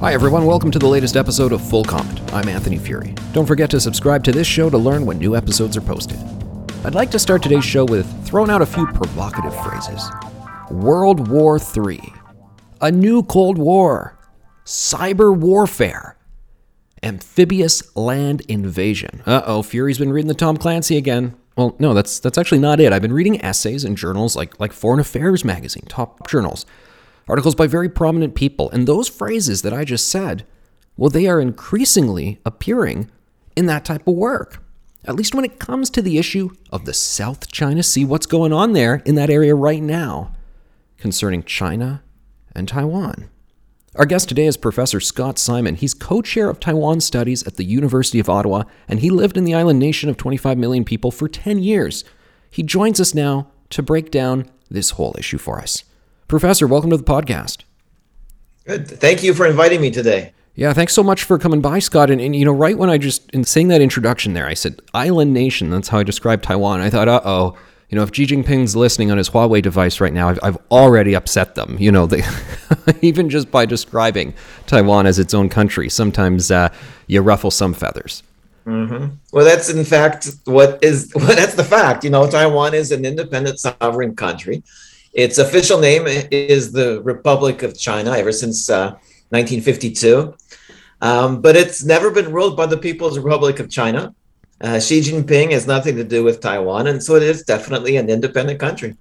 Hi, everyone. Welcome to the latest episode of Full Comment. I'm Anthony Furey. Don't forget to subscribe to this show to learn when new episodes are posted. I'd like to start today's show with throwing out a few provocative phrases World War III, a new Cold War, cyber warfare, amphibious land invasion. Uh oh, Furey's been reading the Tom Clancy again. Well, no, that's that's actually not it. I've been reading essays and journals like like Foreign Affairs magazine, top journals articles by very prominent people. And those phrases that I just said, well, they are increasingly appearing in that type of work. At least when it comes to the issue of the South China Sea, what's going on there in that area right now concerning China and Taiwan. Our guest today is Professor Scott Simon. He's co chair of Taiwan Studies at the University of Ottawa, and he lived in the island nation of 25 million people for 10 years. He joins us now to break down this whole issue for us. Professor, welcome to the podcast. Good. Thank you for inviting me today. Yeah, thanks so much for coming by, Scott. And, and, you know, right when I just in saying that introduction there, I said island nation. That's how I described Taiwan. I thought, uh oh, you know, if Xi Jinping's listening on his Huawei device right now, I've, I've already upset them. You know, they, even just by describing Taiwan as its own country, sometimes uh, you ruffle some feathers. Mm-hmm. Well, that's in fact what is. Well, that's the fact. You know, Taiwan is an independent sovereign country its official name is the Republic of China ever since uh, 1952. Um, but it's never been ruled by the People's Republic of China. Uh, Xi Jinping has nothing to do with Taiwan, and so it is definitely an independent country.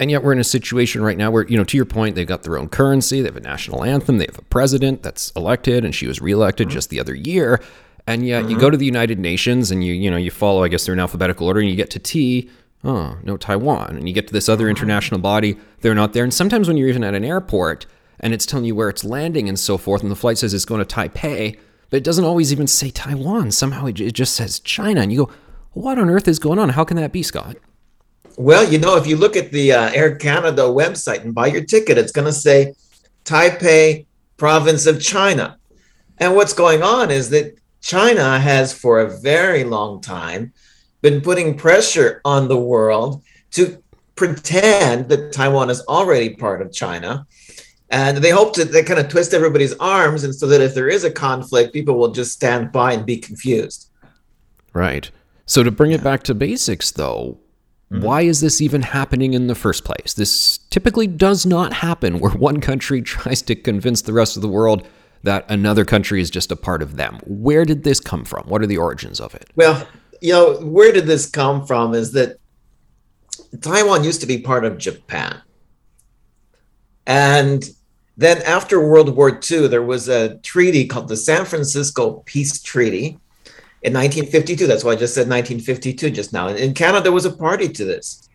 And yet we're in a situation right now where, you know, to your point, they've got their own currency, they have a national anthem, they have a president that's elected, and she was reelected mm-hmm. just the other year. And yet mm-hmm. you go to the United Nations and you, you know, you follow, I guess they're in alphabetical order, and you get to T, oh, no, Taiwan. And you get to this other international body, they're not there. And sometimes when you're even at an airport and it's telling you where it's landing and so forth, and the flight says it's going to Taipei, but it doesn't always even say Taiwan. Somehow it just says China. And you go, what on earth is going on? How can that be, Scott? Well, you know, if you look at the uh, Air Canada website and buy your ticket, it's going to say Taipei, province of China. And what's going on is that China has, for a very long time, been putting pressure on the world to pretend that Taiwan is already part of China. And they hope to they kind of twist everybody's arms, and so that if there is a conflict, people will just stand by and be confused. Right. So to bring it back to basics, though, mm-hmm. why is this even happening in the first place? This typically does not happen where one country tries to convince the rest of the world that another country is just a part of them. Where did this come from? What are the origins of it? Well, you know, where did this come from? Is that Taiwan used to be part of Japan. And then after World War II, there was a treaty called the San Francisco Peace Treaty in 1952. That's why I just said 1952 just now. And In Canada was a party to this.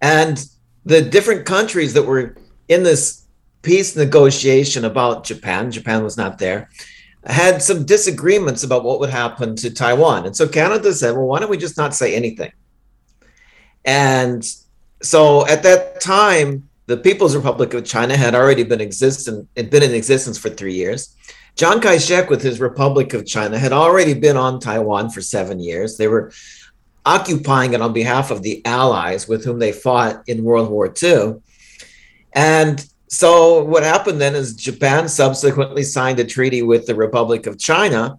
And the different countries that were in this peace negotiation about Japan, Japan was not there, had some disagreements about what would happen to Taiwan. And so Canada said, well, why don't we just not say anything? And so at that time, the People's Republic of China had already been existent, had been in existence for three years. Chiang Kai-shek, with his Republic of China, had already been on Taiwan for seven years. They were occupying it on behalf of the Allies with whom they fought in World War II. And so what happened then is Japan subsequently signed a treaty with the Republic of China,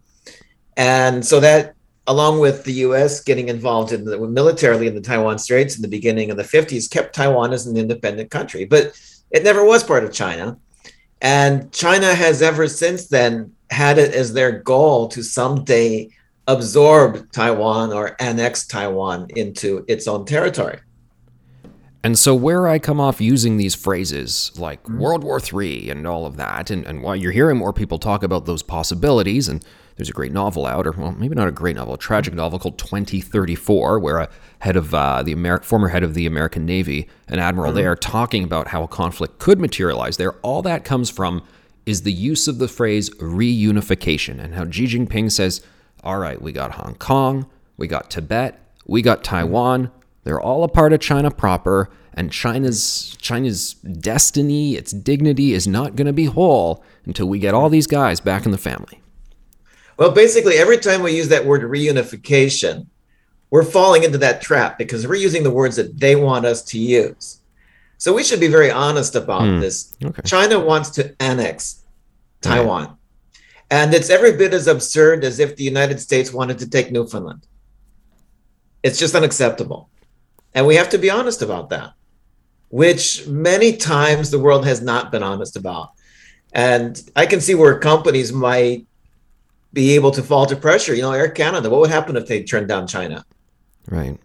and so that, along with the U.S. getting involved in the militarily in the Taiwan Straits in the beginning of the 50s, kept Taiwan as an independent country, but it never was part of China, and China has ever since then had it as their goal to someday absorb Taiwan or annex Taiwan into its own territory. And so, where I come off using these phrases like mm-hmm. World War III and all of that, and, and while you're hearing more people talk about those possibilities, and there's a great novel out, or well, maybe not a great novel, a tragic novel called 2034, where a head of uh, the former head of the American Navy, an admiral mm-hmm. there, talking about how a conflict could materialize there. All that comes from is the use of the phrase reunification, and how Xi Jinping says, "All right, we got Hong Kong, we got Tibet, we got Taiwan." They're all a part of China proper, and China's China's destiny, its dignity is not going to be whole until we get all these guys back in the family. Well, basically, every time we use that word reunification, we're falling into that trap because we're using the words that they want us to use. So we should be very honest about mm, this. Okay. China wants to annex Taiwan. Right. And it's every bit as absurd as if the United States wanted to take Newfoundland. It's just unacceptable. And we have to be honest about that, which many times the world has not been honest about. And I can see where companies might be able to fall to pressure. You know, Air Canada, what would happen if they turned down China? Right.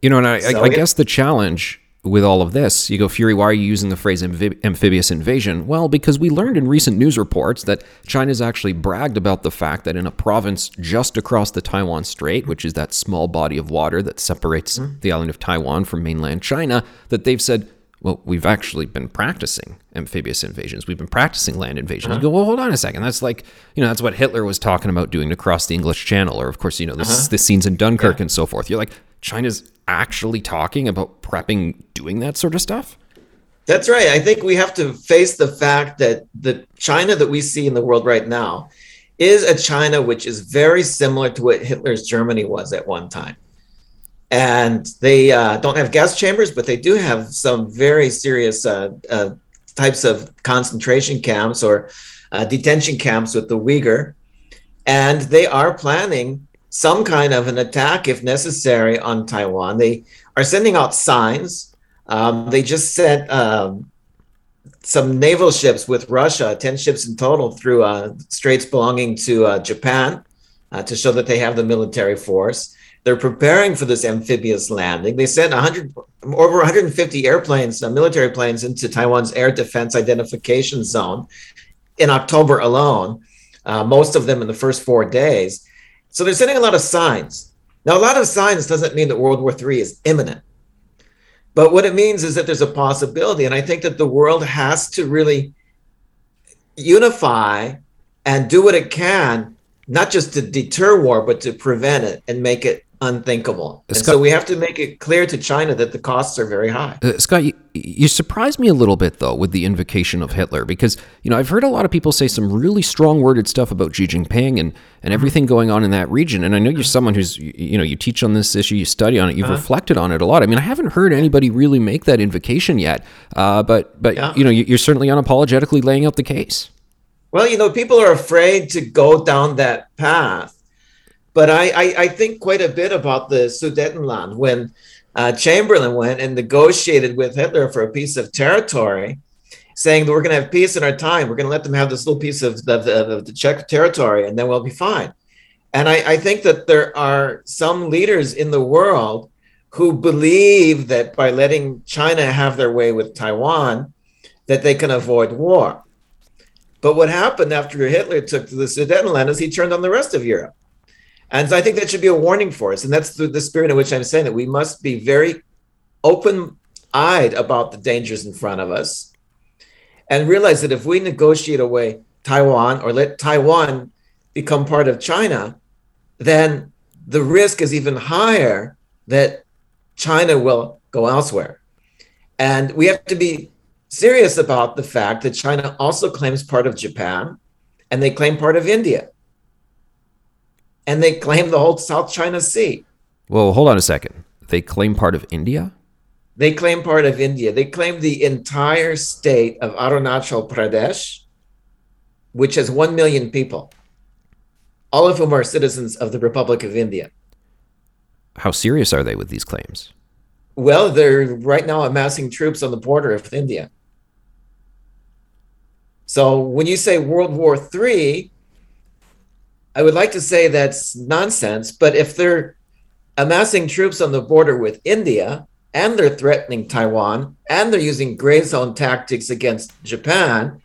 You know, and I, so, I, I guess the challenge with all of this, you go, Furey, why are you using the phrase amphibious invasion? Well, because we learned in recent news reports that China's actually bragged about the fact that in a province just across the Taiwan Strait, which is that small body of water that separates mm-hmm. the island of Taiwan from mainland China, that they've said, well, we've actually been practicing amphibious invasions. We've been practicing land invasions. Uh-huh. Go, well, hold on a second. That's like, you know, that's what Hitler was talking about doing to cross the English Channel, or of course, you know, this uh-huh. the scenes in Dunkirk yeah. and so forth. You're like, China's actually talking about prepping doing that sort of stuff? That's right. I think we have to face the fact that the China that we see in the world right now is a China which is very similar to what Hitler's Germany was at one time. And they uh, don't have gas chambers, but they do have some very serious uh, uh, types of concentration camps or uh, detention camps with the Uyghur. And they are planning some kind of an attack, if necessary, on Taiwan. They are sending out signs. Um, they just sent um, some naval ships with Russia, 10 ships in total, through uh, straits belonging to uh, Japan uh, to show that they have the military force. They're preparing for this amphibious landing. They sent 100, over 150 airplanes, uh, military planes, into Taiwan's air defense identification zone in October alone, uh, most of them in the first four days. So they're sending a lot of signs. Now, a lot of signs doesn't mean that World War III is imminent. But what it means is that there's a possibility. And I think that the world has to really unify and do what it can, not just to deter war, but to prevent it and make it unthinkable. And Scott, so we have to make it clear to China that the costs are very high. Uh, Scott, you, you surprised me a little bit though with the invocation of Hitler because you know I've heard a lot of people say some really strong worded stuff about Xi Jinping and and everything going on in that region. And I know you're someone who's you know you teach on this issue, you study on it, you've uh-huh. reflected on it a lot. I mean, I haven't heard anybody really make that invocation yet. Uh, but but yeah. you know you're certainly unapologetically laying out the case. Well, you know, people are afraid to go down that path but I, I, I think quite a bit about the Sudetenland when uh, Chamberlain went and negotiated with Hitler for a piece of territory, saying that we're going to have peace in our time. We're going to let them have this little piece of the, the, the Czech territory, and then we'll be fine. And I, I think that there are some leaders in the world who believe that by letting China have their way with Taiwan, that they can avoid war. But what happened after Hitler took the Sudetenland is he turned on the rest of Europe. And so I think that should be a warning for us. And that's the, the spirit in which I'm saying that we must be very open eyed about the dangers in front of us and realize that if we negotiate away Taiwan or let Taiwan become part of China, then the risk is even higher that China will go elsewhere. And we have to be serious about the fact that China also claims part of Japan and they claim part of India and they claim the whole South China Sea. Well, hold on a second. They claim part of India? They claim part of India. They claim the entire state of Arunachal Pradesh, which has 1 million people, all of whom are citizens of the Republic of India. How serious are they with these claims? Well, they're right now amassing troops on the border of India. So when you say World War III, I would like to say that's nonsense, but if they're amassing troops on the border with India and they're threatening Taiwan and they're using gray zone tactics against Japan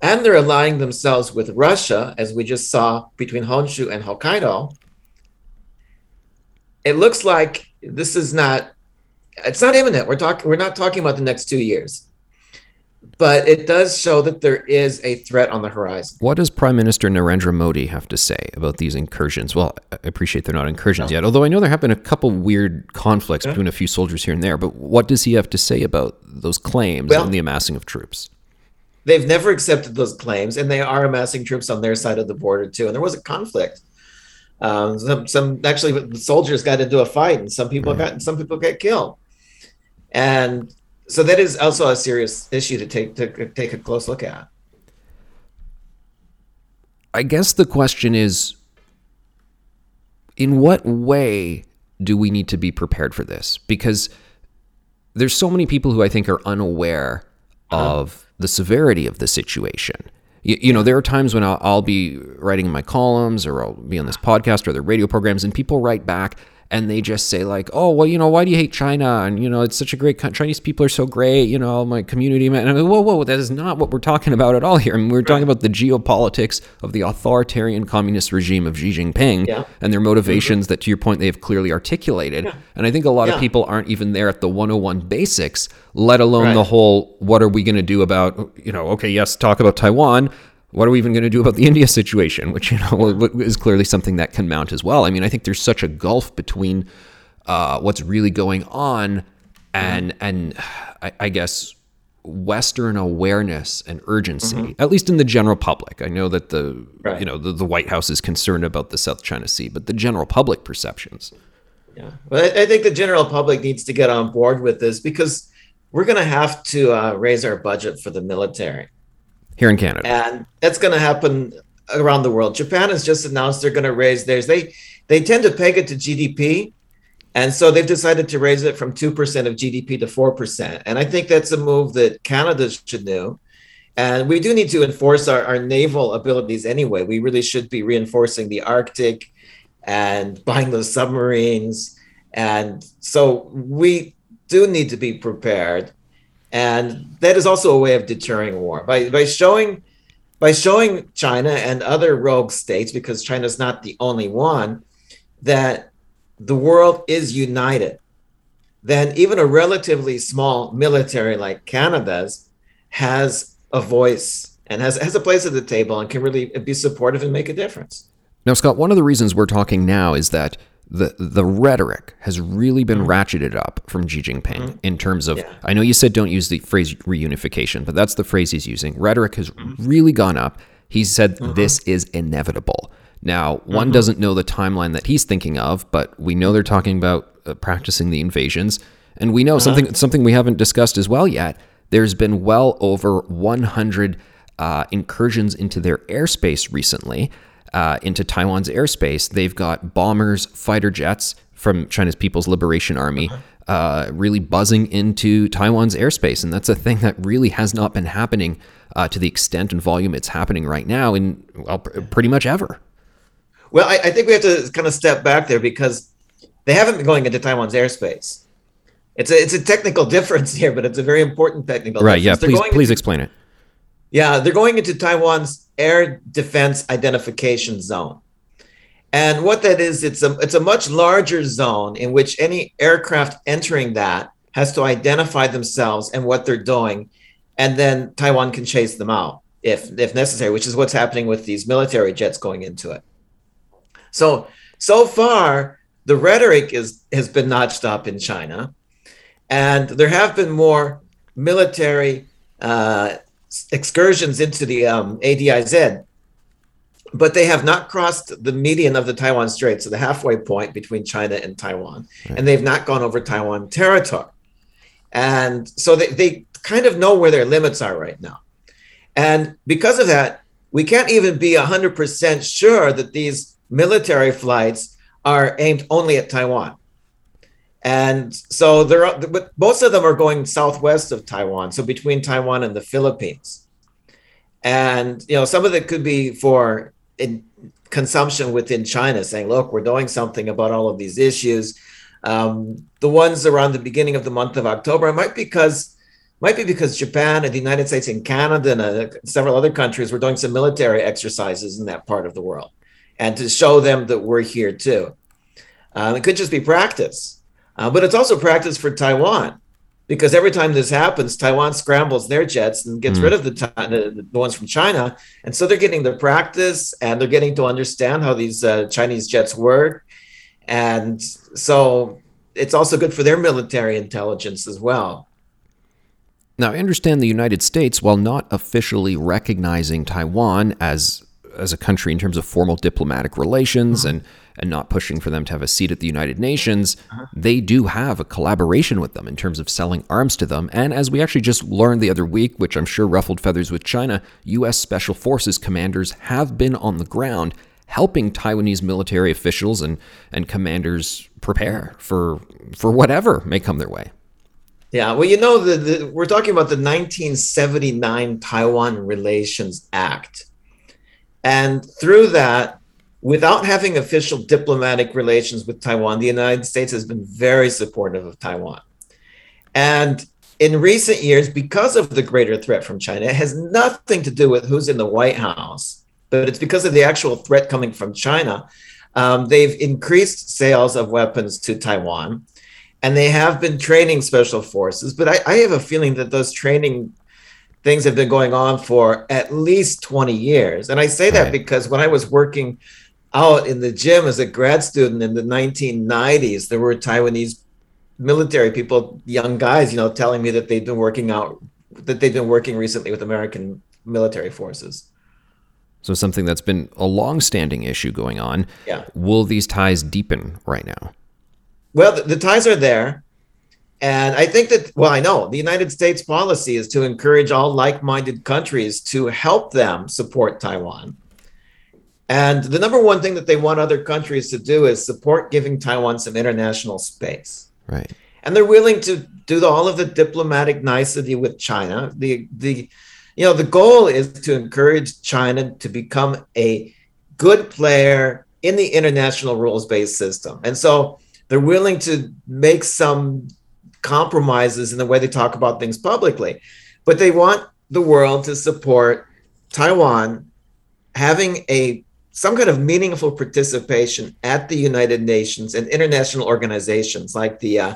and they're aligning themselves with Russia, as we just saw between Honshu and Hokkaido, it looks like this is not it's not imminent. We're talking we're not talking about the next two years but it does show that there is a threat on the horizon. What does Prime Minister Narendra Modi have to say about these incursions? Well, I appreciate they're not incursions no. yet, although I know there have been a couple weird conflicts yeah. between a few soldiers here and there. But what does he have to say about those claims well, and the amassing of troops? They've never accepted those claims, and they are amassing troops on their side of the border too. And there was a conflict. Um, some, some actually the soldiers got into a fight, and some people right. got some people got killed. And so that is also a serious issue to take to take a close look at. I guess the question is in what way do we need to be prepared for this? Because there's so many people who I think are unaware of the severity of the situation. You, you know, there are times when I'll, I'll be writing my columns or I'll be on this podcast or the radio programs, and people write back and they just say like, "Oh, well, you know, why do you hate China?" And you know, it's such a great country. Chinese people are so great. You know, my community. Man. And I'm like, whoa, whoa, that is not what we're talking about at all here. I mean, we're talking about the geopolitics of the authoritarian communist regime of Xi Jinping Yeah. and their motivations mm-hmm. that, to your point, they have clearly articulated. And I think a lot of people aren't even there at the 101 basics, let alone Right. the whole what are we going to do about, you know, okay, yes, talk about Taiwan. What are we even going to do about the India situation, which, you know, is clearly something that can mount as well? I mean, I think there's such a gulf between uh, what's really going on and, and I, I guess, Western awareness and urgency, at least in the general public. I know that the Right. you know the, the White House is concerned about the South China Sea, but the general public perceptions. Yeah, well, I, I think the general public needs to get on board with this because we're going to have to uh, raise our budget for the military, Here in Canada, and that's going to happen around the world. Japan has just announced they're going to raise theirs. They they tend to peg it to GDP, and so they've decided to raise it from two percent of GDP to four percent. And I think that's a move that Canada should do. And we do need to enforce our, our naval abilities anyway. We really should be reinforcing the Arctic and buying those submarines. And so we do need to be prepared. And that is also a way of deterring war by, by showing by showing China and other rogue states, because China's not the only one, that the world is united. Then even a relatively small military like Canada's has a voice and has, has a place at the table and can really be supportive and make a difference. Now, Scott, one of the reasons we're talking now is that the the rhetoric has really been mm. ratcheted up from Xi Jinping mm. in terms of. Yeah. I know you said don't use the phrase reunification, but that's the phrase he's using. Rhetoric has mm. really gone up. He said uh-huh. this is inevitable. Now, one mm-hmm. doesn't know the timeline that he's thinking of, but we know they're talking about uh, practicing the invasions, and we know uh-huh. something something we haven't discussed as well yet. There's been well over 100 uh, incursions into their airspace recently uh, into Taiwan's airspace. They've got bombers, fighter jets from China's People's Liberation Army uh, really buzzing into Taiwan's airspace. And that's a thing that really has not been happening uh, to the extent and volume it's happening right now in, well, pr- pretty much ever. Well, I, I think we have to kind of step back there because they haven't been going into Taiwan's airspace. It's a it's a technical difference here, but it's a very important technical Right. Yeah. difference. They're Please, please into- explain it. Yeah, they're going into Taiwan's air defense identification zone. And what that is, it's a it's a much larger zone in which any aircraft entering that has to identify themselves and what they're doing, and then Taiwan can chase them out if if necessary, which is what's happening with these military jets going into it. So so far, the rhetoric is has been notched up in China, and there have been more military uh, excursions into the um, ADIZ, but they have not crossed the median of the Taiwan Strait, so the halfway point between China and Taiwan, and they've not gone over Taiwan territory. And so they, they kind of know where their limits are right now. And because of that, we can't even be 100% sure that these military flights are aimed only at Taiwan. And so there are, but most of them are going southwest of Taiwan, so between Taiwan and the Philippines. And you know, some of it could be for consumption within China, saying, "Look, we're doing something about all of these issues." Um, the ones around the beginning of the month of October might because might be because Japan and the United States and Canada and uh, several other countries were doing some military exercises in that part of the world, and to show them that we're here too. Um, it could just be practice. Uh, but it's also practice for Taiwan because every time this happens, Taiwan scrambles their jets and gets Mm. rid of the, the the ones from China, and so they're getting the practice and they're getting to understand how these uh, Chinese jets work, and so it's also good for their military intelligence as well. Now, I understand the United States, while not officially recognizing Taiwan as as a country in terms of formal diplomatic relations uh-huh. and and not pushing for them to have a seat at the United Nations, uh-huh. they do have a collaboration with them in terms of selling arms to them. And as we actually just learned the other week, which I'm sure ruffled feathers with China, U.S. Special Forces commanders have been on the ground helping Taiwanese military officials and, and commanders prepare for for whatever may come their way. Yeah, well, you know, the, the, we're talking about the 1979 Taiwan Relations Act. And through that, without having official diplomatic relations with Taiwan, the United States has been very supportive of Taiwan. And in recent years, because of the greater threat from China, it has nothing to do with who's in the White House, but it's because of the actual threat coming from China. Um, they've increased sales of weapons to Taiwan, and they have been training special forces. But I, I have a feeling that those training things have been going on for at least 20 years. And I say that right. because when I was working out in the gym as a grad student in the 1990s, there were Taiwanese military people, young guys, you know, telling me that they've been working out, that they've been working recently with American military forces. So something that's been a long-standing issue going on. Yeah. Will these ties deepen right now? Well, the, the ties are there. And I think that, well, I know the United States policy is to encourage all like minded countries to help them support Taiwan. And the number one thing that they want other countries to do is support giving Taiwan some international space. Right. And they're willing to do the, all of the diplomatic nicety with China. The the you know the goal is to encourage China to become a good player in the international rules-based system. And so they're willing to make some compromises in the way they talk about things publicly. But they want the world to support Taiwan having a some kind of meaningful participation at the United Nations and international organizations like the uh,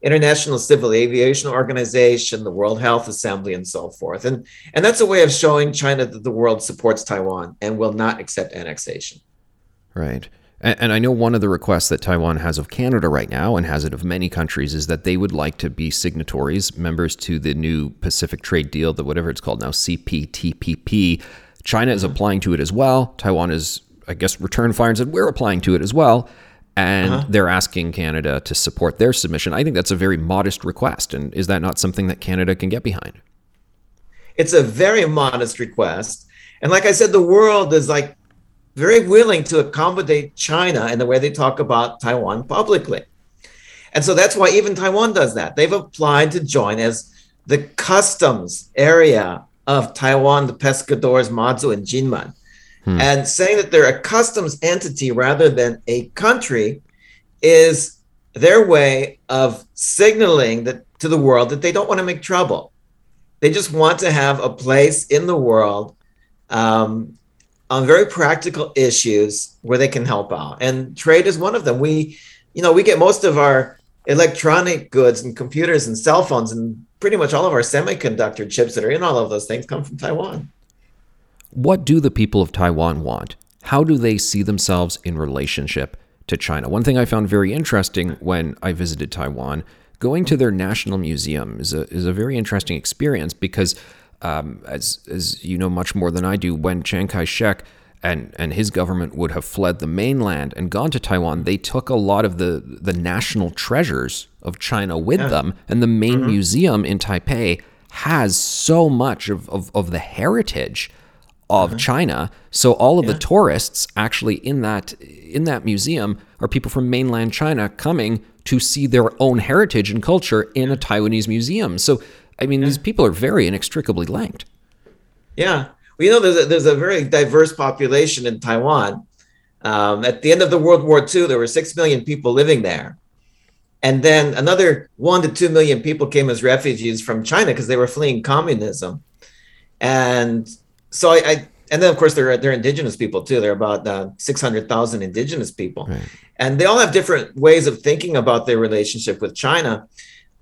International Civil Aviation Organization, the World Health Assembly, and so forth. And, and that's a way of showing China that the world supports Taiwan and will not accept annexation. Right. And, and I know one of the requests that Taiwan has of Canada right now, and has it of many countries, is that they would like to be signatories, members to the new Pacific Trade Deal, the whatever it's called now, CPTPP China is applying to it as well. Taiwan is, I guess, returned fire and said, we're applying to it as well. And uh-huh. they're asking Canada to support their submission. I think that's a very modest request. And is that not something that Canada can get behind? It's a very modest request. And like I said, the world is like very willing to accommodate China in the way they talk about Taiwan publicly. And so that's why even Taiwan does that. They've applied to join as the customs area of Taiwan, the pescadores Mazu and Jinmen. Hmm. And saying that they're a customs entity rather than a country is their way of signaling that to the world that they don't want to make trouble. They just want to have a place in the world um, on very practical issues where they can help out. And trade is one of them. We, you know, we get most of our electronic goods and computers and cell phones and pretty much all of our semiconductor chips that are in all of those things come from Taiwan. What do the people of Taiwan want? How do they see themselves in relationship to China? One thing I found very interesting when I visited Taiwan, going to their national museum is a, is a very interesting experience because, um, as, as you know much more than I do, when Chiang Kai shek and and his government would have fled the mainland and gone to Taiwan, they took a lot of the the national treasures of China with yeah. them, and the main mm-hmm. museum in Taipei has so much of of, of the heritage of mm-hmm. China. So all of yeah. the tourists actually in that in that museum are people from mainland China coming to see their own heritage and culture in a Taiwanese museum. So I mean, yeah. these people are very inextricably linked. Yeah, well, you know, there's a, there's a very diverse population in Taiwan. Um, at the end of the World War II, there were six million people living there. And then another one to two million people came as refugees from China because they were fleeing communism. And so I, I, and then of course they're they're indigenous people too. They're about uh, six hundred thousand indigenous people, right. and they all have different ways of thinking about their relationship with China.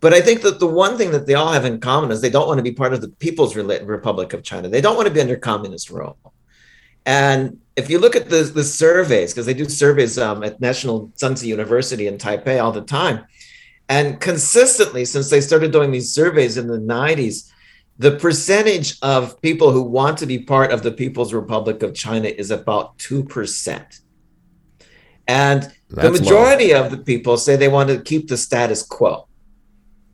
But I think that the one thing that they all have in common is they don't want to be part of the People's Republic of China. They don't want to be under communist rule. And if you look at the, the surveys, because they do surveys um, at National Sun Tzu University in Taipei all the time, and consistently since they started doing these surveys in the 90s, the percentage of people who want to be part of the People's Republic of China is about 2%. And that's the majority low. of the people say they want to keep the status quo.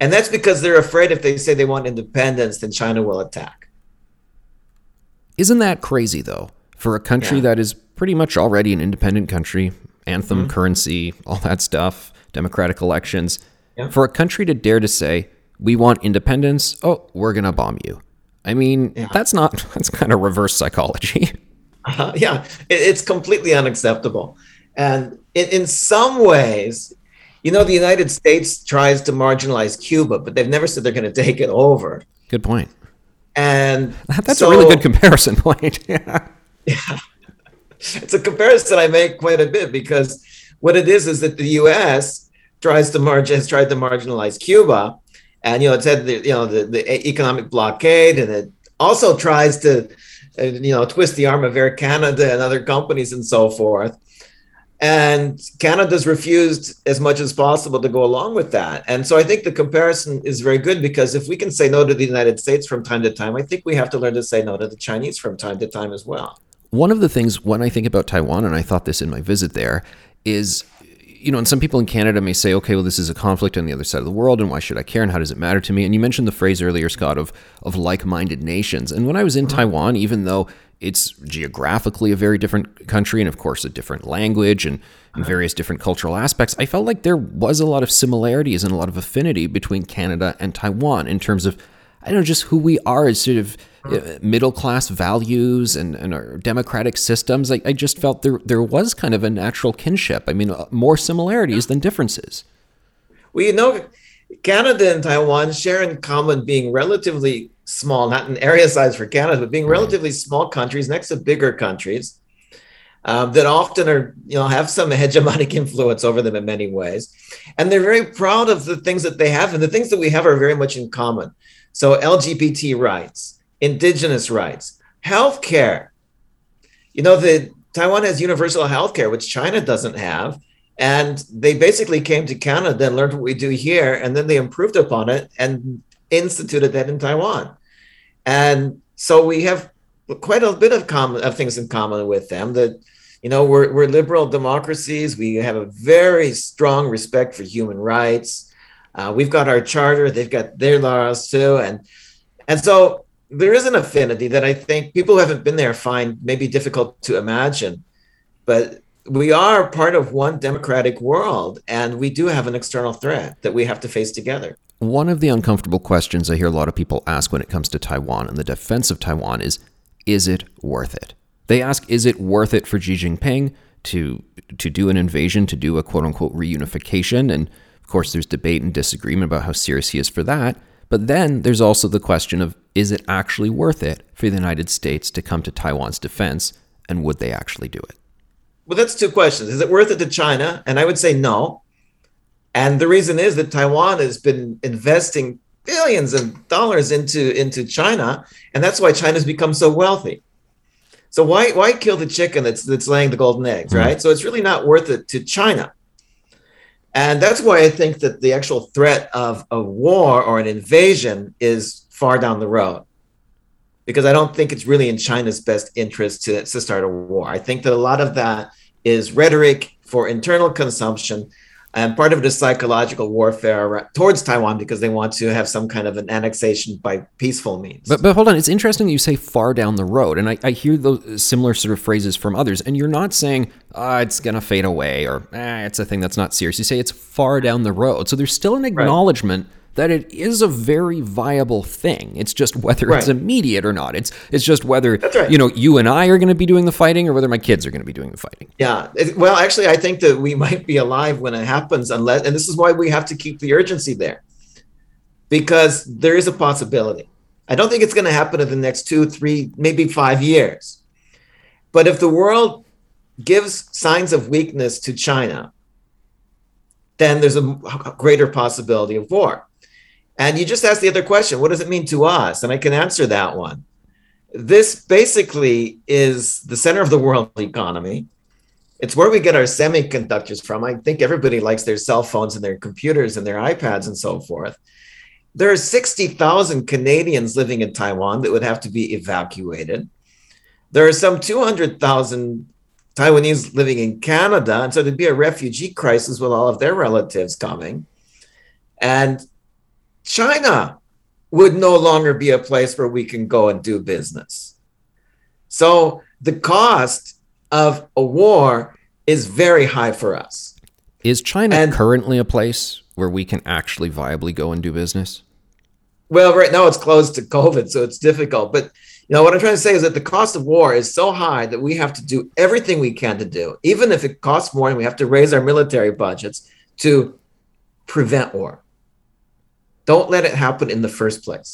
And that's because they're afraid if they say they want independence, then China will attack. Isn't that crazy, though? For a country yeah. that is pretty much already an independent country, anthem, mm-hmm. currency, all that stuff, democratic elections, yeah. for a country to dare to say, we want independence, oh, we're going to bomb you. I mean, yeah. that's not, that's kind of reverse psychology. Uh, yeah, it, it's completely unacceptable. And in, in some ways, you know, the United States tries to marginalize Cuba, but they've never said they're going to take it over. Good point. And that's so, a really good comparison point. yeah. Yeah. It's a comparison I make quite a bit because what it is is that the US tries to margin has tried to marginalize Cuba. And you know, it's had the you know the, the economic blockade and it also tries to uh, you know twist the arm of Air Canada and other companies and so forth. And Canada's refused as much as possible to go along with that. And so I think the comparison is very good because if we can say no to the United States from time to time, I think we have to learn to say no to the Chinese from time to time as well. One of the things when I think about Taiwan, and I thought this in my visit there, is you know, and some people in Canada may say, okay, well, this is a conflict on the other side of the world, and why should I care, and how does it matter to me? And you mentioned the phrase earlier, Scott, of of like-minded nations. And when I was in mm-hmm. Taiwan, even though it's geographically a very different country, and of course a different language and, and various different cultural aspects, I felt like there was a lot of similarities and a lot of affinity between Canada and Taiwan in terms of, I don't know, just who we are as sort of uh, middle class values and, and our democratic systems. I, I just felt there there was kind of a natural kinship. I mean, uh, more similarities than differences. Well, you know, Canada and Taiwan share in common being relatively small, not in area size for Canada, but being relatively small countries next to bigger countries um, that often are, you know, have some hegemonic influence over them in many ways. And they're very proud of the things that they have, and the things that we have are very much in common. So LGBT rights, indigenous rights, healthcare. You know, the Taiwan has universal healthcare, which China doesn't have. And they basically came to Canada and learned what we do here, and then they improved upon it and instituted that in Taiwan. And so we have quite a bit of common of things in common with them. That you know, we're we're liberal democracies. We have a very strong respect for human rights. Uh, we've got our charter; they've got their laws too, and and so there is an affinity that I think people who haven't been there find maybe difficult to imagine, but we are part of one democratic world, and we do have an external threat that we have to face together. One of the uncomfortable questions I hear a lot of people ask when it comes to Taiwan and the defense of Taiwan is is it worth it? They ask, is it worth it for Xi Jinping to to do an invasion, to do a quote unquote reunification? And of course, there's debate and disagreement about how serious he is for that. But then there's also the question of is it actually worth it for the United States to come to Taiwan's defense, and would they actually do it? Well, that's two questions. Is it worth it to China? And I would say no. And the reason is that Taiwan has been investing billions of dollars into, into China, and that's why China's become so wealthy. So why why kill the chicken that's that's laying the golden eggs, mm-hmm. right? So it's really not worth it to China. And that's why I think that the actual threat of a war or an invasion is far down the road. Because I don't think it's really in China's best interest to, to start a war. I think that a lot of that is rhetoric for internal consumption and part of it is psychological warfare towards Taiwan because they want to have some kind of an annexation by peaceful means. But, but hold on, it's interesting you say far down the road, and I, I hear those similar sort of phrases from others, and you're not saying oh, it's gonna fade away or eh, it's a thing that's not serious. You say it's far down the road, so there's still an acknowledgement. Right that it is a very viable thing. It's just whether right. it's immediate or not. It's it's just whether right. you know you and I are going to be doing the fighting or whether my kids are going to be doing the fighting. Yeah. well, actually, I think that we might be alive when it happens, unless, and this is why we have to keep the urgency there, because there is a possibility. I don't think it's going to happen in the next two, three, maybe five years. But if the world gives signs of weakness to China, then there's a greater possibility of war. And you just asked the other question what does it mean to us? And I can answer that one. This basically is the center of the world economy. It's where we get our semiconductors from. I think everybody likes their cell phones and their computers and their iPads and so forth. there are 60,000 Canadians living in Taiwan that would have to be evacuated. There are some 200,000 Taiwanese living in Canada. And so there'd be a refugee crisis with all of their relatives coming. And China would no longer be a place where we can go and do business. So the cost of a war is very high for us. Is China and, currently a place where we can actually viably go and do business? Well, right now it's closed to COVID, so it's difficult. But you know what I'm trying to say is that the cost of war is so high that we have to do everything we can to do, even if it costs more, and we have to raise our military budgets to prevent war. Don't let it happen in the first place,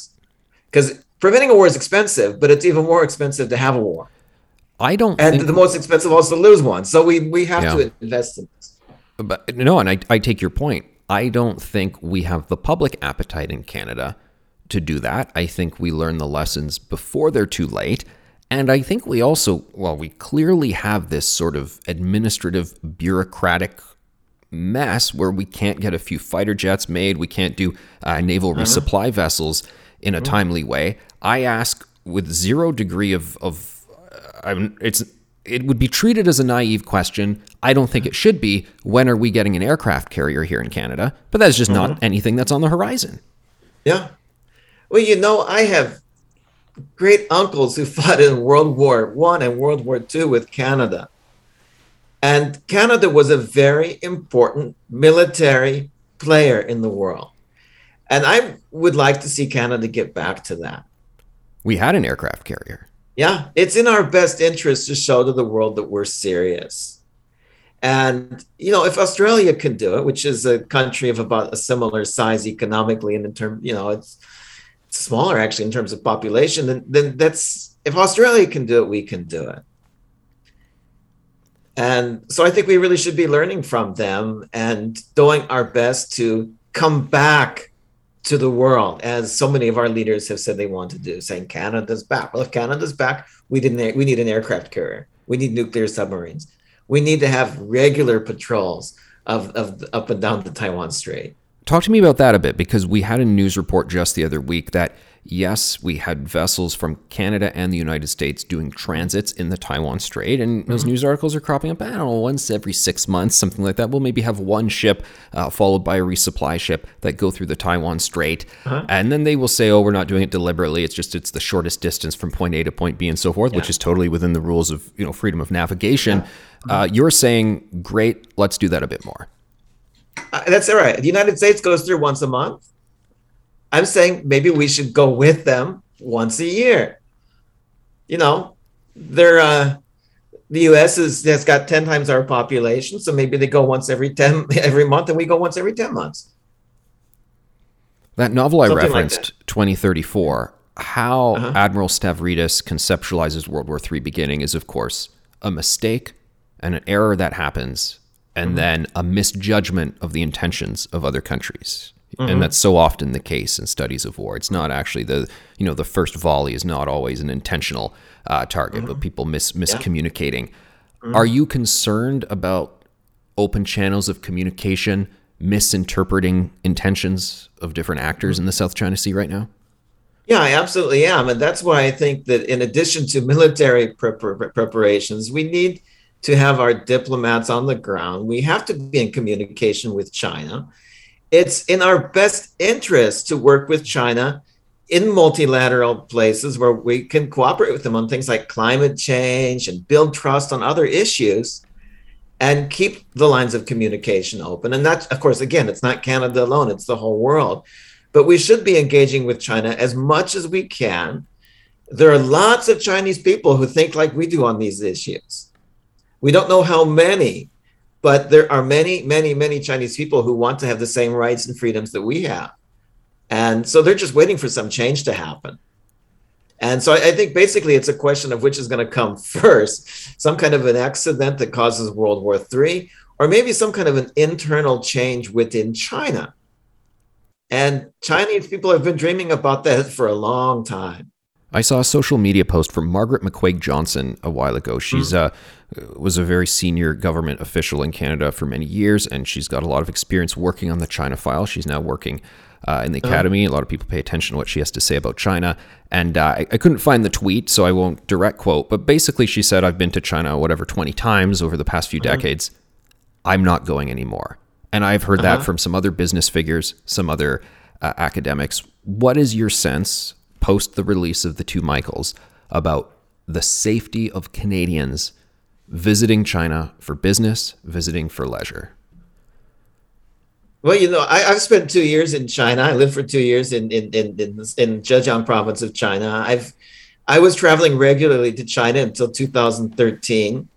because preventing a war is expensive, but it's even more expensive to have a war. I don't. And think... the most expensive also to lose one. So we we have yeah. to invest in this. But no, and I, I take your point. I don't think we have the public appetite in Canada to do that. I think we learn the lessons before they're too late. And I think we also, well, we clearly have this sort of administrative, bureaucratic mess where we can't get a few fighter jets made. We can't do uh, naval uh-huh. resupply vessels in a uh-huh. timely way. I ask with zero degree of, of uh, it's it would be treated as a naive question. I don't think it should be. When are we getting an aircraft carrier here in Canada? But that's just not mm-hmm. anything that's on the horizon. Yeah. Well, you know, I have great uncles who fought in World War One and World War Two with Canada. And Canada was a very important military player in the world. And I would like to see Canada get back to that. We had an aircraft carrier. Yeah, it's in our best interest to show to the world that we're serious. And, you know, if Australia can do it, which is a country of about a similar size economically and in terms, you know, it's smaller actually in terms of population, then, then that's, if Australia can do it, we can do it. And so I think we really should be learning from them and doing our best to come back to the world, as so many of our leaders have said they want to do, saying Canada's back. Well, if Canada's back, we didn't. We need an aircraft carrier. We need nuclear submarines. We need to have regular patrols of, of up and down the Taiwan Strait. Talk to me about that a bit because we had a news report just the other week that yes, we had vessels from Canada and the United States doing transits in the Taiwan Strait, and mm-hmm. those news articles are cropping up. I don't know, once every six months, something like that. We'll maybe have one ship uh, followed by a resupply ship that go through the Taiwan Strait, uh-huh. and then they will say, "Oh, we're not doing it deliberately. It's just it's the shortest distance from point A to point B and so forth," yeah. which is totally within the rules of you know freedom of navigation. Yeah. Uh, you're saying, "Great, let's do that a bit more." Uh, that's all right. The United States goes through once a month. I'm saying maybe we should go with them once a year. You know, they're uh, the U.S. is has got ten times our population, so maybe they go once every ten every month, and we go once every ten months. That novel I Something referenced, like 2034, how uh-huh. Admiral Stavridis conceptualizes World War III beginning is, of course, a mistake and an error that happens, and mm-hmm. then a misjudgment of the intentions of other countries. Mm-hmm. And that's so often the case in studies of war. It's not actually the you know the first volley is not always an intentional uh, target, mm-hmm. but people mis miscommunicating. Yeah. Mm-hmm. Are you concerned about open channels of communication misinterpreting intentions of different actors in the South China Sea right now? Yeah, I absolutely am, and that's why I think that in addition to military preparations, we need to have our diplomats on the ground. We have to be in communication with China it's in our best interest to work with China in multilateral places where we can cooperate with them on things like climate change and build trust on other issues and keep the lines of communication open. And that, of course, again, it's not Canada alone, it's the whole world. But we should be engaging with China as much as we can. There are lots of Chinese people who think like we do on these issues. We don't know how many, but there are many, many, many Chinese people who want to have the same rights and freedoms that we have. And so they're just waiting for some change to happen. And so I, think basically it's a question of which is going to come first some kind of an accident that causes World War III, or maybe some kind of an internal change within China. And Chinese people have been dreaming about that for a long time. I saw a social media post from Margaret McCuaig-Johnston a while ago. She's mm-hmm. uh, was a very senior government official in Canada for many years, and she's got a lot of experience working on the China file. She's now working uh, in the academy. A lot of people pay attention to what she has to say about China. And uh, I, I couldn't find the tweet, so I won't direct quote. But basically, she said, I've been to China, whatever, 20 times over the past few decades. I'm not going anymore. And I've heard that from some other business figures, some other uh, academics. What is your sense post the release of the two Michaels about the safety of Canadians visiting China for business, visiting for leisure? Well, you know, I, have spent two years in China. I lived for two years in in in in, in Zhejiang province of China. I've I was traveling regularly to China until 2013,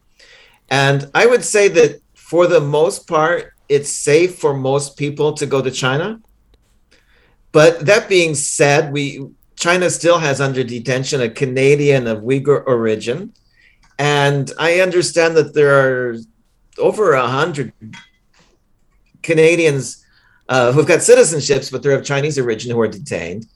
and I would say that for the most part, it's safe for most people to go to China. But that being said, we China still has under detention a Canadian of Uyghur origin, and I understand that there are over a hundred Canadians uh, who've got citizenships, but they're of Chinese origin who are detained.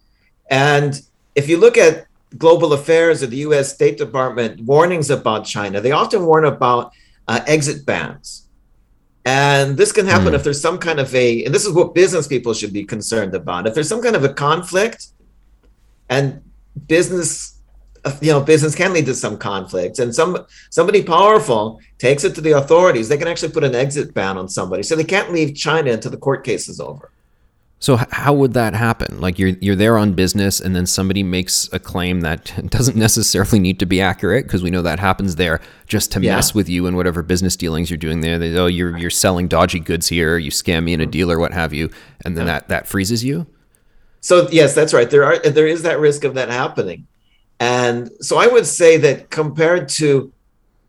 And if you look at global affairs or the U.S. State Department warnings about China, they often warn about uh, exit bans. And this can happen mm. if there's some kind of a, and this is what business people should be concerned about. If there's some kind of a conflict and business you know business can lead to some conflicts. And some somebody powerful takes it to the authorities. They can actually put an exit ban on somebody. So they can't leave china until the court case is over. So how would that happen? Like you're you're there on business and then somebody makes a claim that doesn't necessarily need to be accurate because we know that happens there just to yeah. mess with you and whatever business dealings you're doing there. They oh you're you're selling dodgy goods here. You scam me in a deal or what have you. And then yeah. that that freezes you so yes that's right there are there is that risk of that happening and so I would say that compared to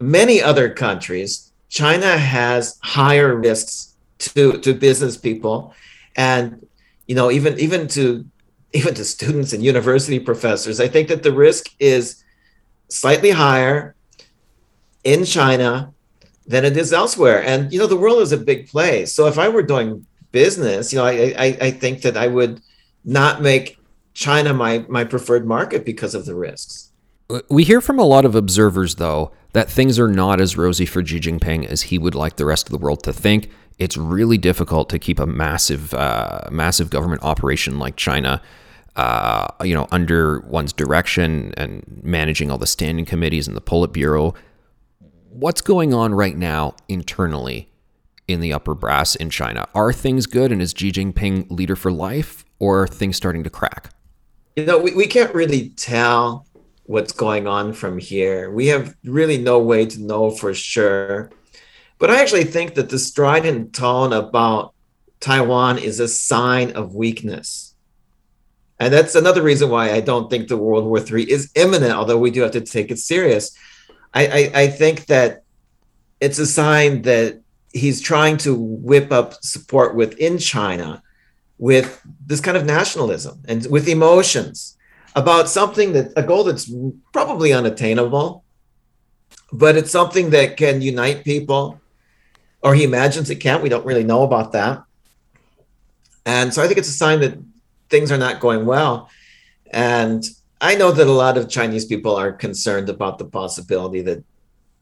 many other countries, China has higher risks to, to business people. And, you know, even even to even to students and university professors, I think that the risk is slightly higher in China than it is elsewhere. And you know, the world is a big place. So if I were doing business, you know, I I, I think that I would not make China my my preferred market because of the risks. We hear from a lot of observers, though, that things are not as rosy for Xi Jinping as he would like the rest of the world to think. It's really difficult to keep a massive, uh, massive government operation like China, uh, you know, under one's direction and managing all the standing committees and the Politburo. What's going on right now internally in the upper brass in China? Are things good, and is Xi Jinping leader for life, or are things starting to crack? You know, we, we can't really tell what's going on from here. We have really no way to know for sure. But I actually think that the strident tone about Taiwan is a sign of weakness. And that's another reason why I don't think the World War III is imminent, although we do have to take it serious. I, I, I think that it's a sign that he's trying to whip up support within China with this kind of nationalism and with emotions about something that a goal that's probably unattainable, but it's something that can unite people, or he imagines it can't. We don't really know about that. And so I think it's a sign that things are not going well. And I know that a lot of Chinese people are concerned about the possibility that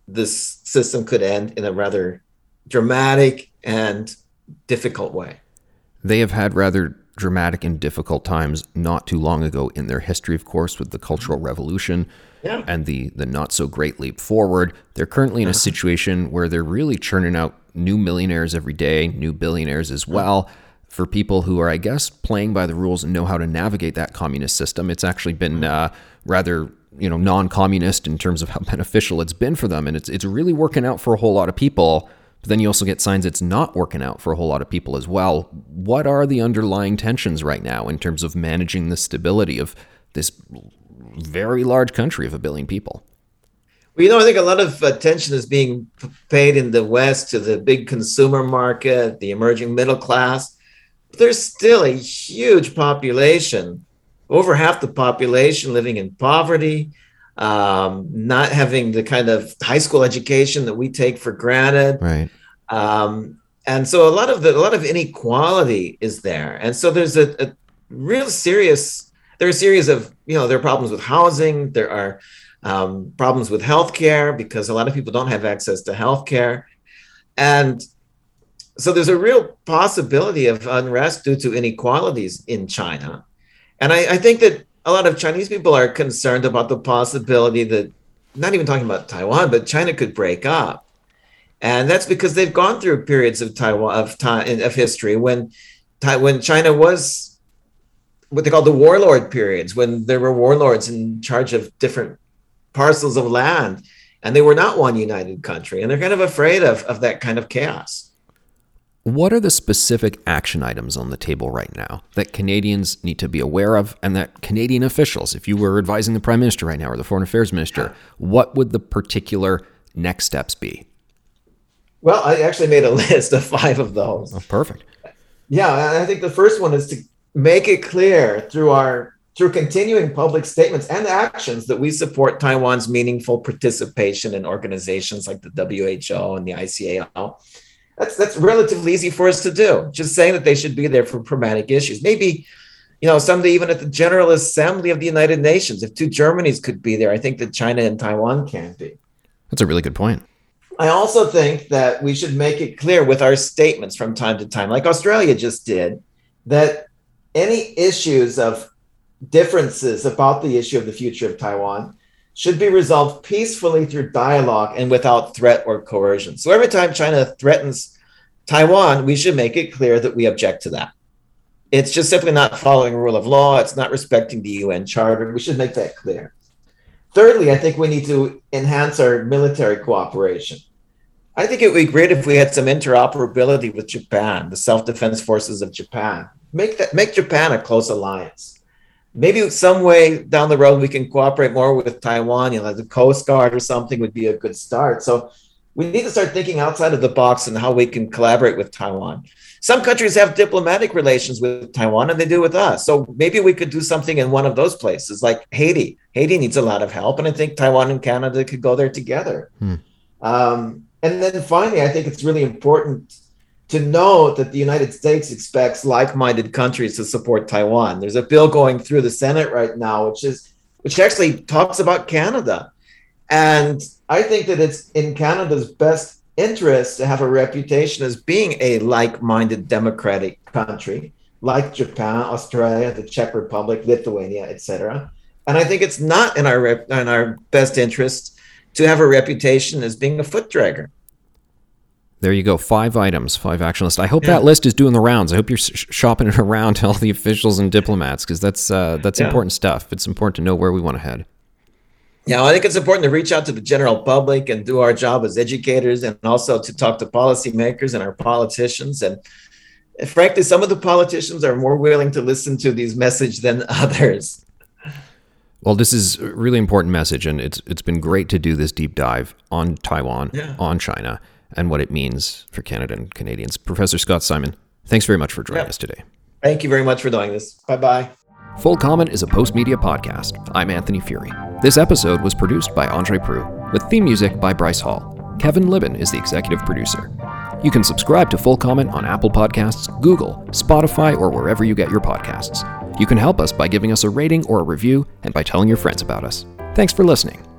this system could end in a rather dramatic and difficult way. They have had rather dramatic and difficult times not too long ago in their history, of course, with the Cultural Revolution yeah. and the, the not so great leap forward. They're currently in a uh-huh. situation where they're really churning out new millionaires every day, new billionaires as well. For people who are, I guess, playing by the rules and know how to navigate that communist system, it's actually been uh, rather you know non-communist in terms of how beneficial it's been for them, and it's it's really working out for a whole lot of people. But then you also get signs it's not working out for a whole lot of people as well. What are the underlying tensions right now in terms of managing the stability of this very large country of a billion people? Well, you know, I think a lot of uh, attention is being paid in the West to the big consumer market, the emerging middle class. But there's still a huge population, over half the population living in poverty, um, not having the kind of high school education that we take for granted. Right. Um, and so a lot of the a lot of inequality is there, and so there's a, a real serious there are a series of you know there are problems with housing, there are um, problems with healthcare because a lot of people don't have access to healthcare, and so there's a real possibility of unrest due to inequalities in China. And I, I think that a lot of Chinese people are concerned about the possibility that, not even talking about Taiwan, but China could break up. And that's because they've gone through periods of Taiwan of time of history when when China was what they call the warlord periods, when there were warlords in charge of different parcels of land, and they were not one united country. And they're kind of afraid of, of that kind of chaos. What are the specific action items on the table right now that Canadians need to be aware of, and that Canadian officials, if you were advising the Prime Minister right now or the Foreign Affairs Minister, what would the particular next steps be? Well, I actually made a list of five of those. Oh, perfect. Yeah, I think the first one is to make it clear through our through continuing public statements and actions that we support Taiwan's meaningful participation in organizations like the WHO and the ICAO that's that's relatively easy for us to do. Just saying that they should be there for pragmatic issues. Maybe, you know, someday even at the General Assembly of the United Nations, if two Germanys could be there, I think that China and Taiwan can't be. That's a really good point. I also think that we should make it clear with our statements from time to time, like Australia just did, that any issues of differences about the issue of the future of Taiwan should be resolved peacefully through dialogue and without threat or coercion. So every time China threatens Taiwan, we should make it clear that we object to that. It's just simply not following rule of law. It's not respecting the UN Charter. We should make that clear. Thirdly, I think we need to enhance our military cooperation. I think it would be great if we had some interoperability with Japan, the self-defense forces of Japan. Make that make Japan a close alliance maybe some way down the road we can cooperate more with Taiwan, you know, like the Coast Guard or something would be a good start. So we need to start thinking outside of the box and how we can collaborate with Taiwan. Some countries have diplomatic relations with Taiwan and they do with us. So maybe we could do something in one of those places, like Haiti. Haiti needs a lot of help. And I think Taiwan and Canada could go there together. Hmm. Um, and then finally, I think it's really important to know that the United States expects like-minded countries to support Taiwan. There's a bill going through the Senate right now, which is which actually talks about Canada. And I think that it's in Canada's best interest to have a reputation as being a like-minded democratic country, like Japan, Australia, the Czech Republic, Lithuania, etc. And I think it's not in our rep- in our best interest to have a reputation as being a foot dragger. There you go. Five items, five action lists. I hope yeah. that list is doing the rounds. I hope you're sh- shopping it around to all the officials and diplomats because that's uh, that's yeah. important stuff. It's important to know where we want to head. Yeah, I think it's important to reach out to the general public and do our job as educators, and also to talk to policymakers and our politicians. And frankly, some of the politicians are more willing to listen to these messages than others. Well, this is a really important message, and it's it's been great to do this deep dive on Taiwan, yeah. on China and what it means for Canada and Canadians. Professor Scott Simon, thanks very much for joining us today. Thank you very much for doing this. Bye bye. Full Comment is a Postmedia podcast. I'm Anthony Furey. This episode was produced by Andre Proulx, with theme music by Bryce Hall. Kevin Libin is the executive producer. You can subscribe to Full Comment on Apple Podcasts, Google, Spotify, or wherever you get your podcasts. You can help us by giving us a rating or a review and by telling your friends about us. Thanks for listening.